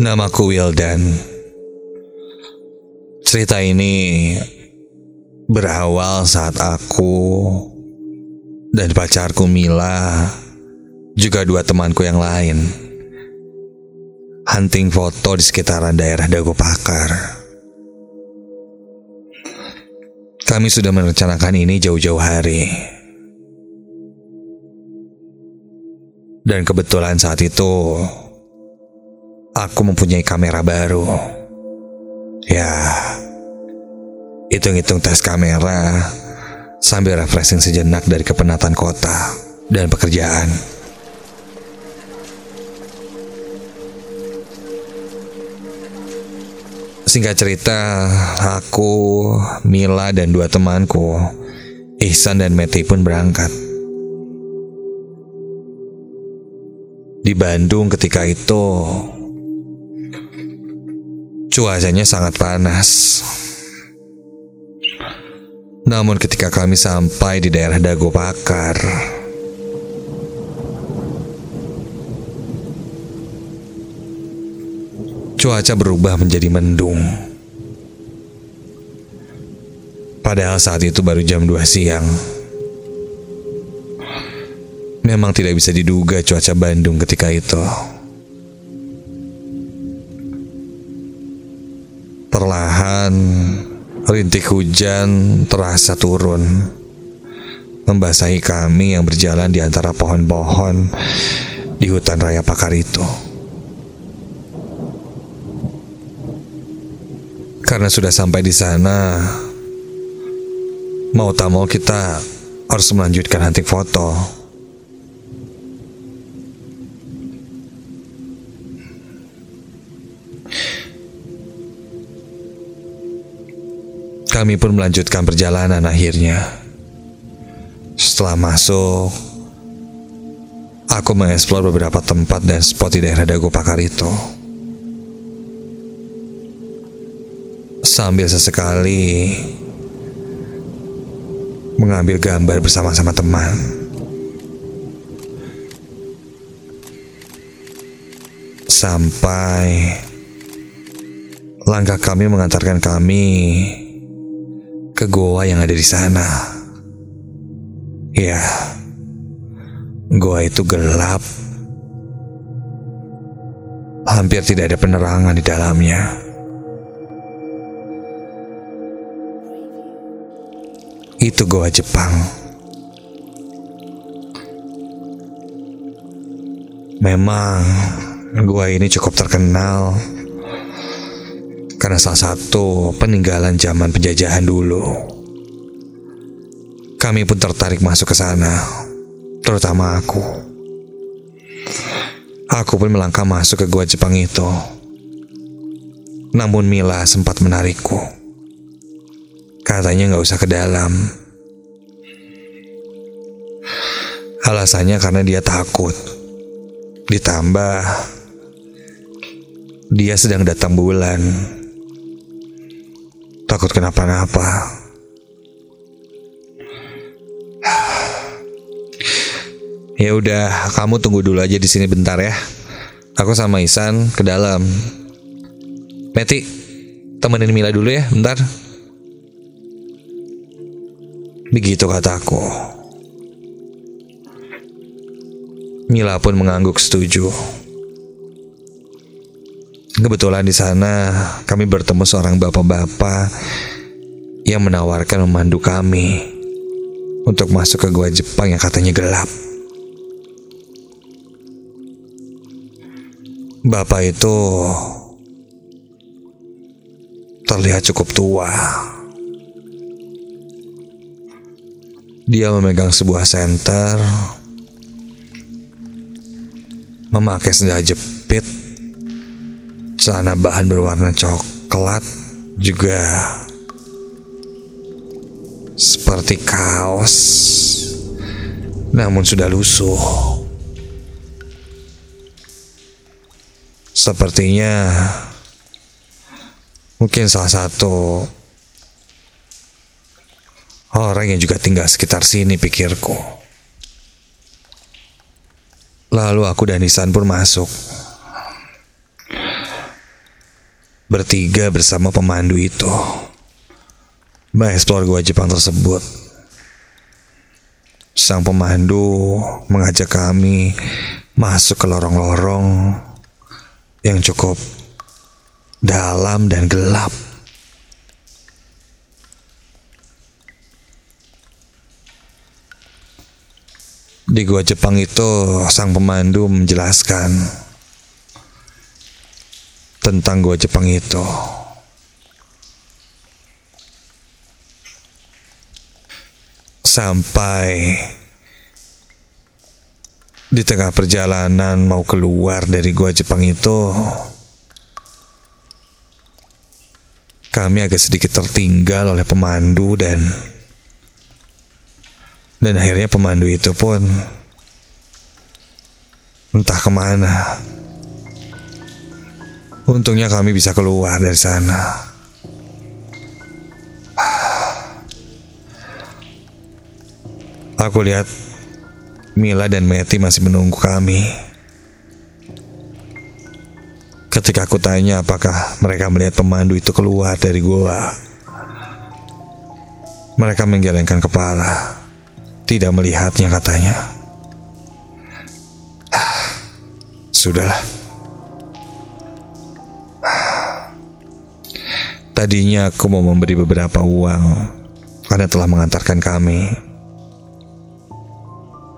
Namaku Wildan. Cerita ini berawal saat aku dan pacarku Mila, juga dua temanku yang lain, hunting foto di sekitaran daerah Dago Pakar. Kami sudah merencanakan ini jauh-jauh hari. Dan kebetulan saat itu aku mempunyai kamera baru. Ya, hitung-hitung tes kamera sambil refreshing sejenak dari kepenatan kota dan pekerjaan. Singkat cerita, aku, Mila, dan dua temanku, Ihsan dan Meti pun berangkat. Di Bandung ketika itu, Cuacanya sangat panas. Namun ketika kami sampai di daerah Dago Pakar, cuaca berubah menjadi mendung. Padahal saat itu baru jam 2 siang. Memang tidak bisa diduga cuaca Bandung ketika itu. Perlahan, rintik hujan terasa turun, membasahi kami yang berjalan di antara pohon-pohon di hutan raya pakar itu. Karena sudah sampai di sana, mau tak mau kita harus melanjutkan hunting foto. Kami pun melanjutkan perjalanan akhirnya. Setelah masuk, aku mengeksplor beberapa tempat dan spot di daerah Dago Pakar itu. Sambil sesekali mengambil gambar bersama-sama teman. Sampai langkah kami mengantarkan kami ke goa yang ada di sana. Ya, goa itu gelap. Hampir tidak ada penerangan di dalamnya. Itu goa Jepang. Memang goa ini cukup terkenal karena salah satu peninggalan zaman penjajahan dulu. Kami pun tertarik masuk ke sana, terutama aku. Aku pun melangkah masuk ke gua Jepang itu. Namun Mila sempat menarikku. Katanya nggak usah ke dalam. Alasannya karena dia takut. Ditambah dia sedang datang bulan Takut kenapa-napa. Ya udah, kamu tunggu dulu aja di sini bentar ya. Aku sama Isan ke dalam. Meti, temenin Mila dulu ya, bentar. Begitu kataku. Mila pun mengangguk setuju. Kebetulan di sana kami bertemu seorang bapak-bapak yang menawarkan memandu kami untuk masuk ke gua Jepang yang katanya gelap. Bapak itu terlihat cukup tua. Dia memegang sebuah senter, memakai sendal jepit, Celana bahan berwarna coklat juga seperti kaos, namun sudah lusuh. Sepertinya mungkin salah satu orang yang juga tinggal sekitar sini pikirku. Lalu aku dan Nisan pun masuk. Bertiga bersama pemandu itu mengeksplor gua Jepang tersebut. Sang pemandu mengajak kami masuk ke lorong-lorong yang cukup dalam dan gelap. Di gua Jepang itu sang pemandu menjelaskan tentang gua Jepang itu. Sampai di tengah perjalanan mau keluar dari gua Jepang itu, kami agak sedikit tertinggal oleh pemandu dan dan akhirnya pemandu itu pun entah ke mana. Untungnya kami bisa keluar dari sana. Aku lihat Mila dan Meti masih menunggu kami. Ketika aku tanya apakah mereka melihat pemandu itu keluar dari gua, mereka menggelengkan kepala, tidak melihatnya katanya. Sudahlah. Tadinya aku mau memberi beberapa uang karena telah mengantarkan kami.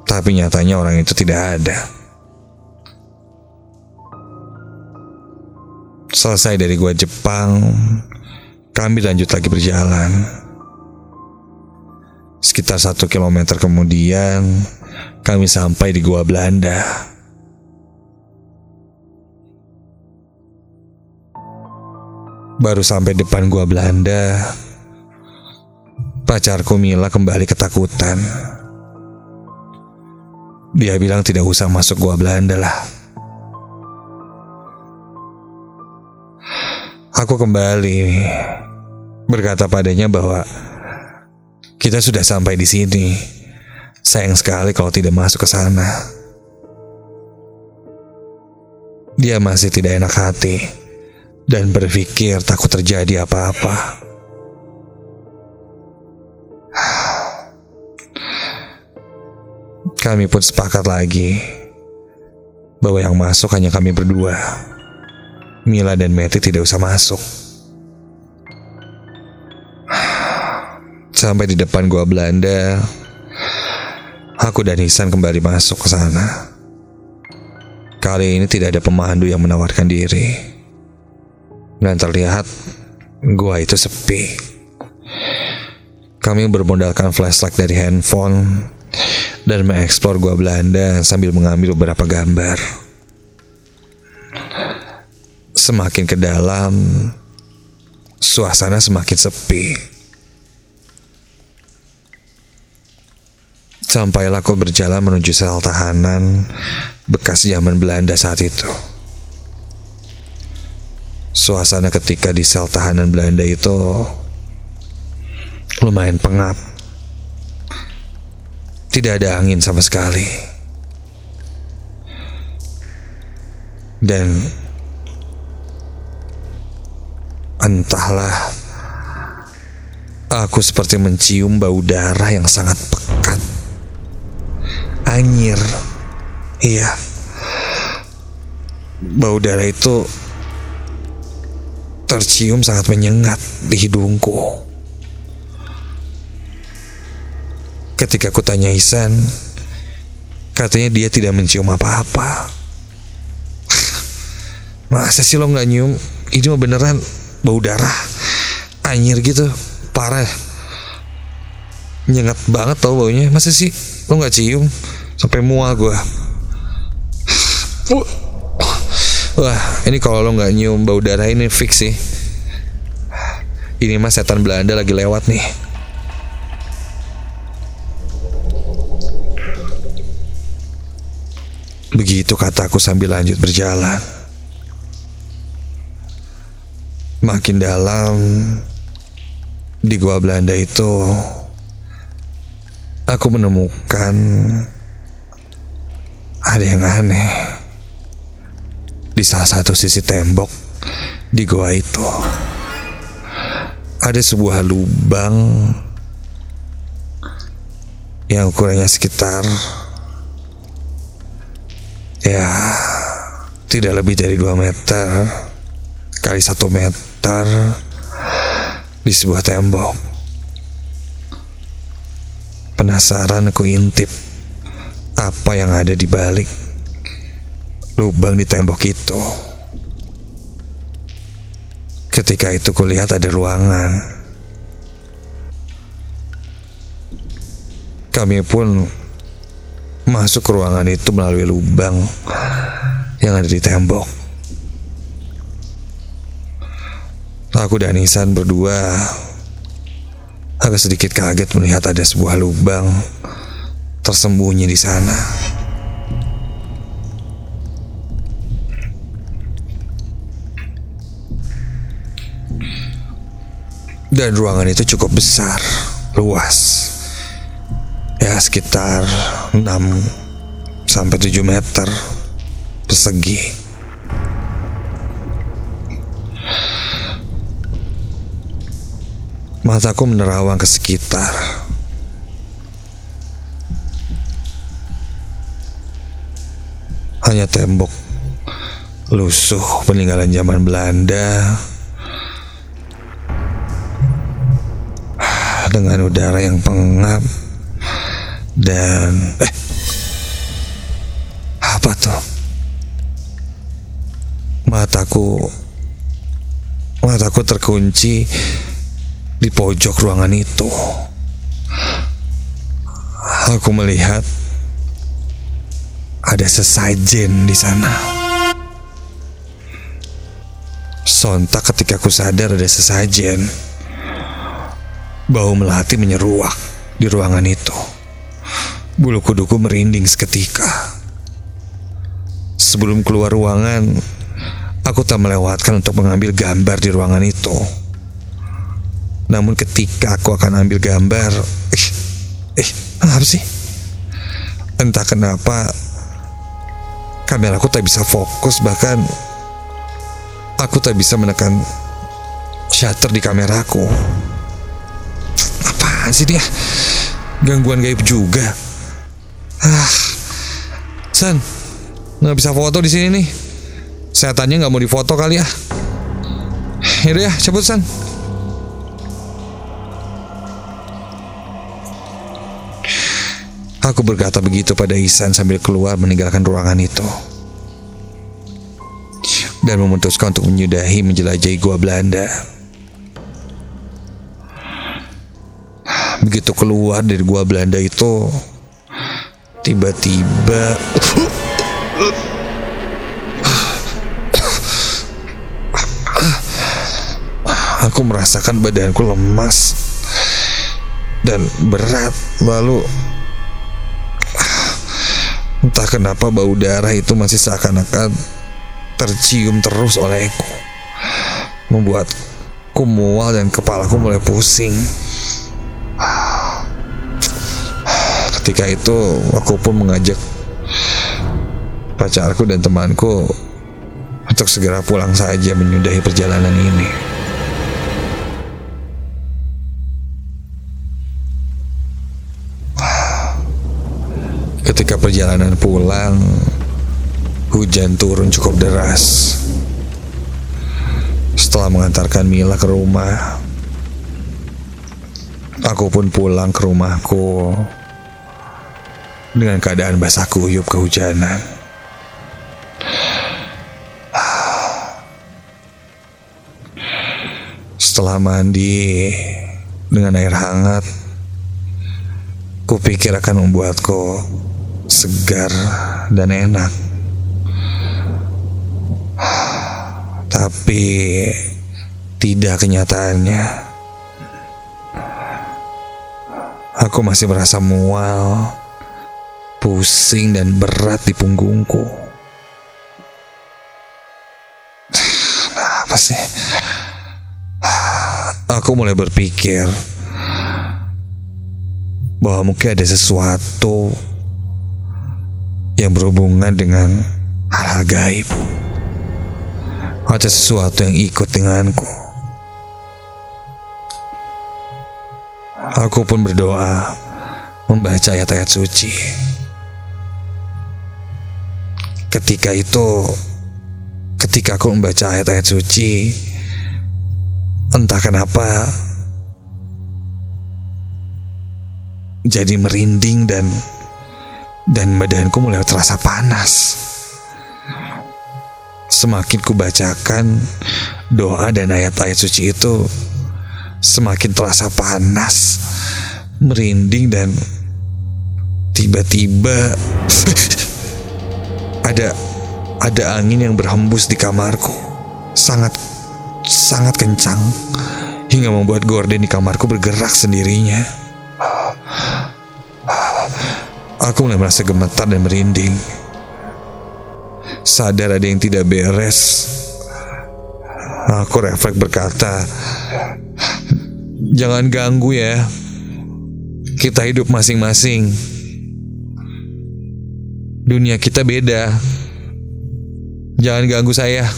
Tapi nyatanya orang itu tidak ada. Selesai dari gua Jepang, kami lanjut lagi berjalan. Sekitar satu kilometer kemudian, kami sampai di gua Belanda. Baru sampai depan gua Belanda, pacarku Mila kembali ketakutan. Dia bilang tidak usah masuk gua Belanda lah. Aku kembali berkata padanya bahwa kita sudah sampai di sini. Sayang sekali kalau tidak masuk ke sana. Dia masih tidak enak hati dan berpikir takut terjadi apa-apa. Kami pun sepakat lagi bahwa yang masuk hanya kami berdua. Mila dan Meti tidak usah masuk. Sampai di depan gua Belanda, aku dan Hisan kembali masuk ke sana. Kali ini tidak ada pemandu yang menawarkan diri dan terlihat gua itu sepi. Kami bermodalkan flashlight dari handphone dan mengeksplor gua Belanda sambil mengambil beberapa gambar. Semakin ke dalam, suasana semakin sepi. Sampailah aku berjalan menuju sel tahanan bekas zaman Belanda saat itu. Suasana ketika di sel tahanan Belanda itu lumayan pengap. Tidak ada angin sama sekali. Dan entahlah aku seperti mencium bau darah yang sangat pekat. Anyir. Iya. Bau darah itu tercium sangat menyengat di hidungku. Ketika ku tanya Isan, katanya dia tidak mencium apa-apa. Masa sih lo nggak nyium? Ini mah beneran bau darah, anyir gitu, parah. Nyengat banget tau baunya. Masa sih lo nggak cium? Sampai mual gue. Wah, ini kalau lo nggak nyium bau darah ini fix sih. Ini mah setan Belanda lagi lewat nih. Begitu kataku sambil lanjut berjalan. Makin dalam di gua Belanda itu aku menemukan ada yang aneh. Di salah satu sisi tembok di goa itu. Ada sebuah lubang yang ukurannya sekitar ya tidak lebih dari 2 meter kali satu meter di sebuah tembok. Penasaran aku intip apa yang ada di balik lubang di tembok itu. Ketika itu kulihat ada ruangan. Kami pun masuk ke ruangan itu melalui lubang yang ada di tembok. Aku dan Isan berdua agak sedikit kaget melihat ada sebuah lubang tersembunyi di sana. Dan ruangan itu cukup besar, luas. Ya sekitar 6 sampai 7 meter persegi. Mataku menerawang ke sekitar. Hanya tembok lusuh peninggalan zaman Belanda dengan udara yang pengap dan eh apa tuh? Mataku mataku terkunci di pojok ruangan itu. Aku melihat ada sesajen di sana. Sontak ketika aku sadar ada sesajen Bau melati menyeruak di ruangan itu. Bulu kuduku merinding seketika. Sebelum keluar ruangan, aku tak melewatkan untuk mengambil gambar di ruangan itu. Namun ketika aku akan ambil gambar, eh, eh, apa sih? Entah kenapa kameraku tak bisa fokus bahkan aku tak bisa menekan shutter di kameraku apaan sih dia? Gangguan gaib juga. Ah, San, nggak bisa foto di sini nih. Tanya nggak mau difoto kali ya. Yaudah ya, cabut San. Aku berkata begitu pada Isan sambil keluar meninggalkan ruangan itu. Dan memutuskan untuk menyudahi menjelajahi gua Belanda. Begitu keluar dari gua Belanda itu tiba-tiba aku merasakan badanku lemas dan berat lalu entah kenapa bau darah itu masih seakan-akan tercium terus olehku membuatku mual dan kepalaku mulai pusing Ketika itu aku pun mengajak pacarku dan temanku untuk segera pulang saja menyudahi perjalanan ini. Ketika perjalanan pulang, hujan turun cukup deras. Setelah mengantarkan Mila ke rumah, aku pun pulang ke rumahku dengan keadaan basah kuyup kehujanan. Setelah mandi dengan air hangat, kupikir akan membuatku segar dan enak. Tapi tidak kenyataannya. Aku masih merasa mual pusing dan berat di punggungku. Apa sih? Aku mulai berpikir bahwa mungkin ada sesuatu yang berhubungan dengan hal-hal gaib. ada sesuatu yang ikut denganku. Aku pun berdoa membaca ayat-ayat suci. Ketika itu, ketika aku membaca ayat-ayat suci, entah kenapa jadi merinding dan dan badanku mulai terasa panas. Semakin kubacakan doa dan ayat-ayat suci itu, semakin terasa panas, merinding dan tiba-tiba ada ada angin yang berhembus di kamarku. Sangat sangat kencang hingga membuat gorden di kamarku bergerak sendirinya. Aku mulai merasa gemetar dan merinding. Sadar ada yang tidak beres. Aku refleks berkata, "Jangan ganggu ya. Kita hidup masing-masing." Dunia kita beda. Jangan ganggu saya.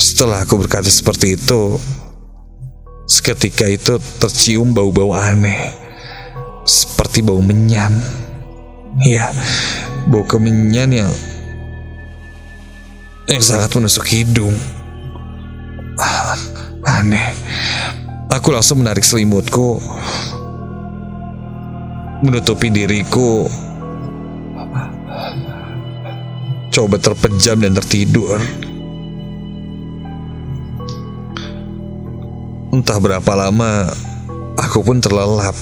Setelah aku berkata seperti itu, seketika itu tercium bau-bau aneh. Seperti bau menyan. Ya, bau kemenyan yang yang sangat menusuk hidung. Ah, aneh. Aku langsung menarik selimutku menutupi diriku. Coba terpejam dan tertidur. Entah berapa lama aku pun terlelap.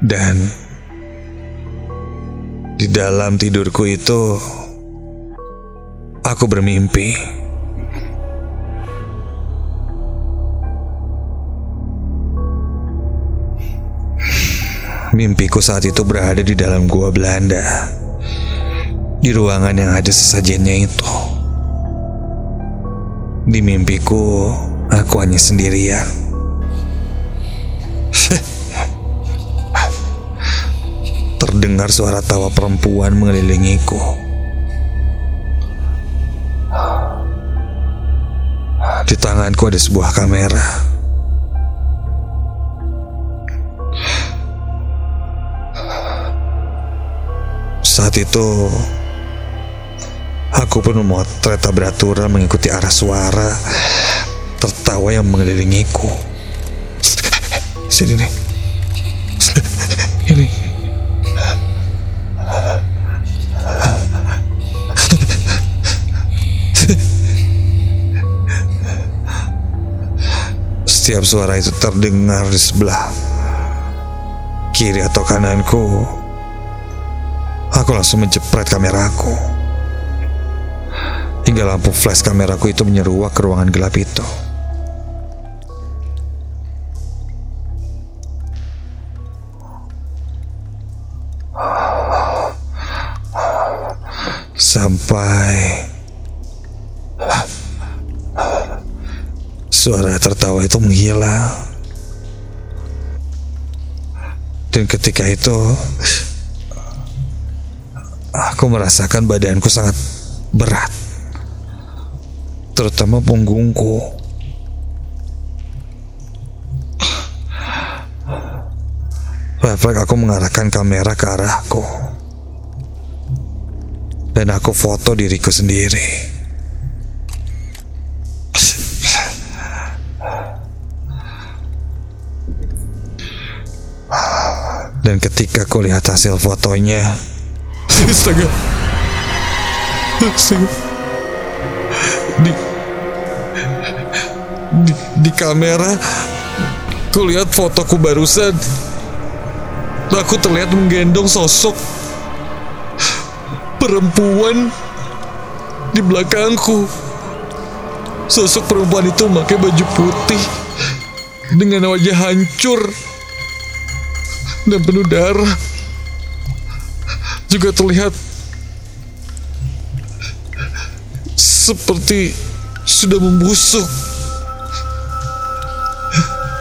Dan di dalam tidurku itu aku bermimpi Mimpiku saat itu berada di dalam gua Belanda. Di ruangan yang ada sesajennya itu. Di mimpiku, aku hanya sendirian. Terdengar suara tawa perempuan mengelilingiku. Di tanganku ada sebuah kamera. Saat itu Aku pun memotret tabrak mengikuti arah suara tertawa yang mengelilingiku. Sini nih. Ini. Setiap suara itu terdengar di sebelah kiri atau kananku Aku langsung menjepret kameraku. Hingga lampu flash kameraku itu menyeruak ke ruangan gelap itu. Sampai suara tertawa itu menghilang. Dan ketika itu Aku merasakan badanku sangat berat, terutama punggungku. Refleks aku mengarahkan kamera ke arahku. Dan aku foto diriku sendiri. Dan ketika aku lihat hasil fotonya, Astaga. Astaga. Di di, di kamera aku lihat fotoku barusan aku terlihat menggendong sosok perempuan di belakangku sosok perempuan itu memakai baju putih dengan wajah hancur dan penuh darah juga terlihat seperti sudah membusuk.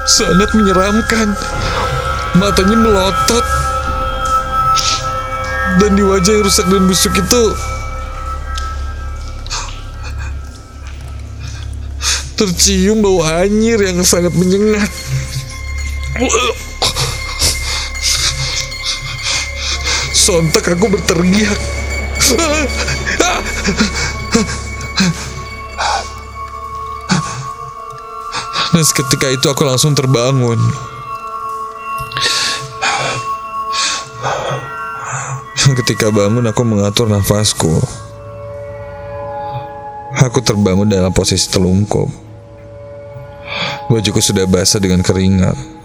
Sangat menyeramkan. Matanya melotot. Dan di wajah yang rusak dan busuk itu tercium bau anyir yang sangat menyengat. Sontak aku berteriak. Dan seketika itu aku langsung terbangun. Ketika bangun aku mengatur nafasku. Aku terbangun dalam posisi telungkup. Bajuku sudah basah dengan keringat.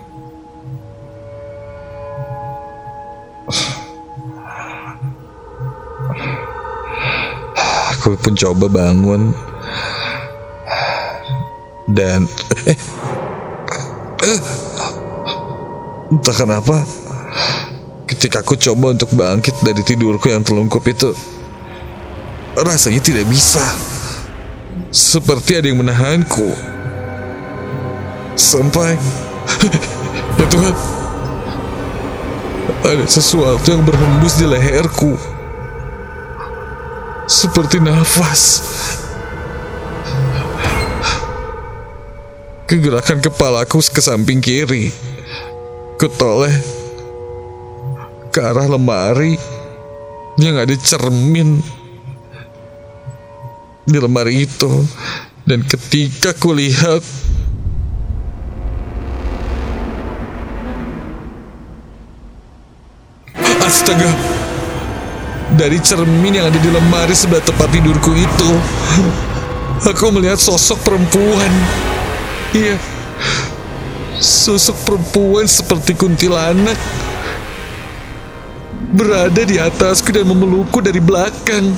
Aku pun coba bangun. Dan eh, eh, entah kenapa ketika aku coba untuk bangkit dari tidurku yang telungkup itu rasanya tidak bisa. Seperti ada yang menahanku. Sampai ya Tuhan ada sesuatu yang berhembus di leherku seperti nafas. Kegerakan kepalaku ke samping kiri, ketoleh ke arah lemari yang ada cermin di lemari itu. Dan ketika kulihat Astaga dari cermin yang ada di lemari sebelah tempat tidurku itu, aku melihat sosok perempuan. Iya, sosok perempuan seperti kuntilanak berada di atasku dan memelukku dari belakang.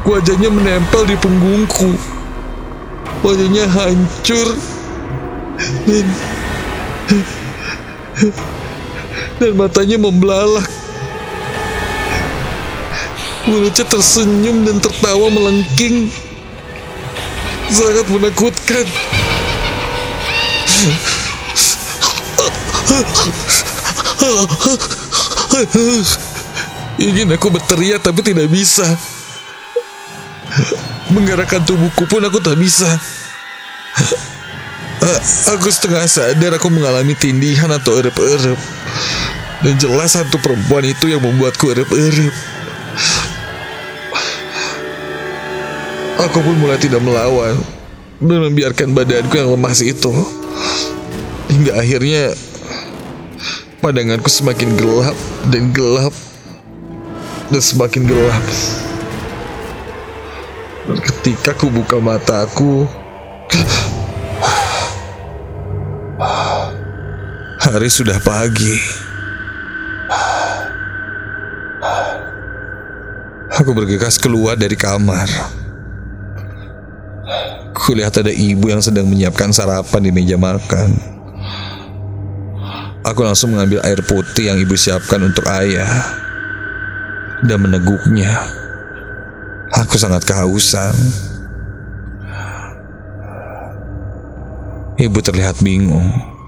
Wajahnya menempel di punggungku. Wajahnya hancur dan matanya membelalak. Mulutnya tersenyum dan tertawa melengking. Sangat menakutkan. Ingin aku berteriak tapi tidak bisa. Menggerakkan tubuhku pun aku tak bisa. Aku setengah sadar aku mengalami tindihan atau erep-erep. Dan jelas satu perempuan itu yang membuatku erep-erep. Aku pun mulai tidak melawan dan membiarkan badanku yang lemah itu. Hingga akhirnya pandanganku semakin gelap dan gelap dan semakin gelap. Ketika ku buka mataku, Hari sudah pagi. Aku bergegas keluar dari kamar. Kulihat ada ibu yang sedang menyiapkan sarapan di meja makan. Aku langsung mengambil air putih yang ibu siapkan untuk ayah dan meneguknya. Aku sangat kehausan. Ibu terlihat bingung.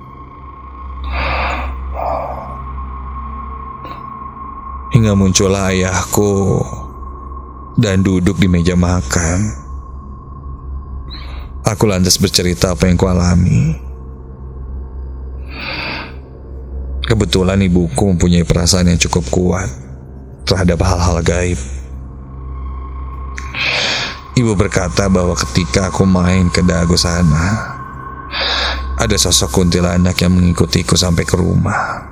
Hingga muncullah ayahku dan duduk di meja makan. Aku lantas bercerita apa yang kualami. Kebetulan ibuku mempunyai perasaan yang cukup kuat terhadap hal-hal gaib. Ibu berkata bahwa ketika aku main ke dagu sana, ada sosok kuntilanak yang mengikutiku sampai ke rumah.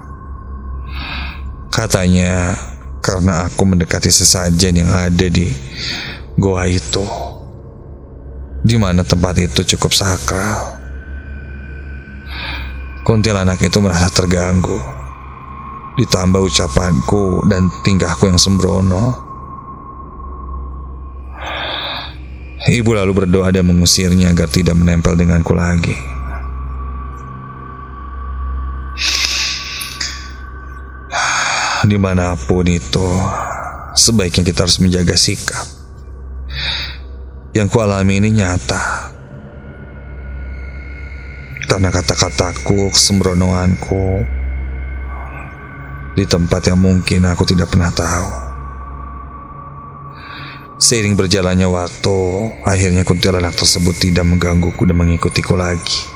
Katanya karena aku mendekati sesajen yang ada di goa itu. Di mana tempat itu cukup sakral. Kuntilanak itu merasa terganggu. Ditambah ucapanku dan tingkahku yang sembrono. Ibu lalu berdoa dan mengusirnya agar tidak menempel denganku lagi. Di mana pun itu, sebaiknya kita harus menjaga sikap. Yang kualami ini nyata. karena kata-kataku, kesembronoanku di tempat yang mungkin aku tidak pernah tahu. Seiring berjalannya waktu, akhirnya kuntilanak tersebut tidak menggangguku dan mengikutiku lagi.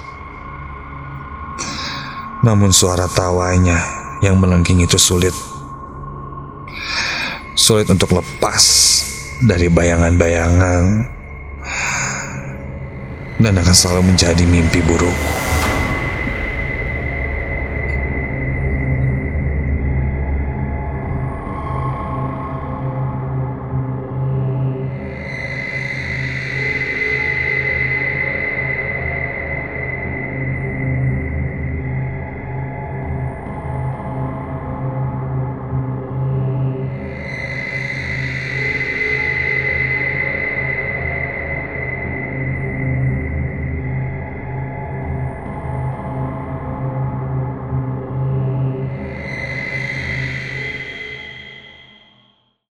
Namun suara tawanya yang melengking itu sulit. Sulit untuk lepas dari bayangan-bayangan dan akan selalu menjadi mimpi buruk.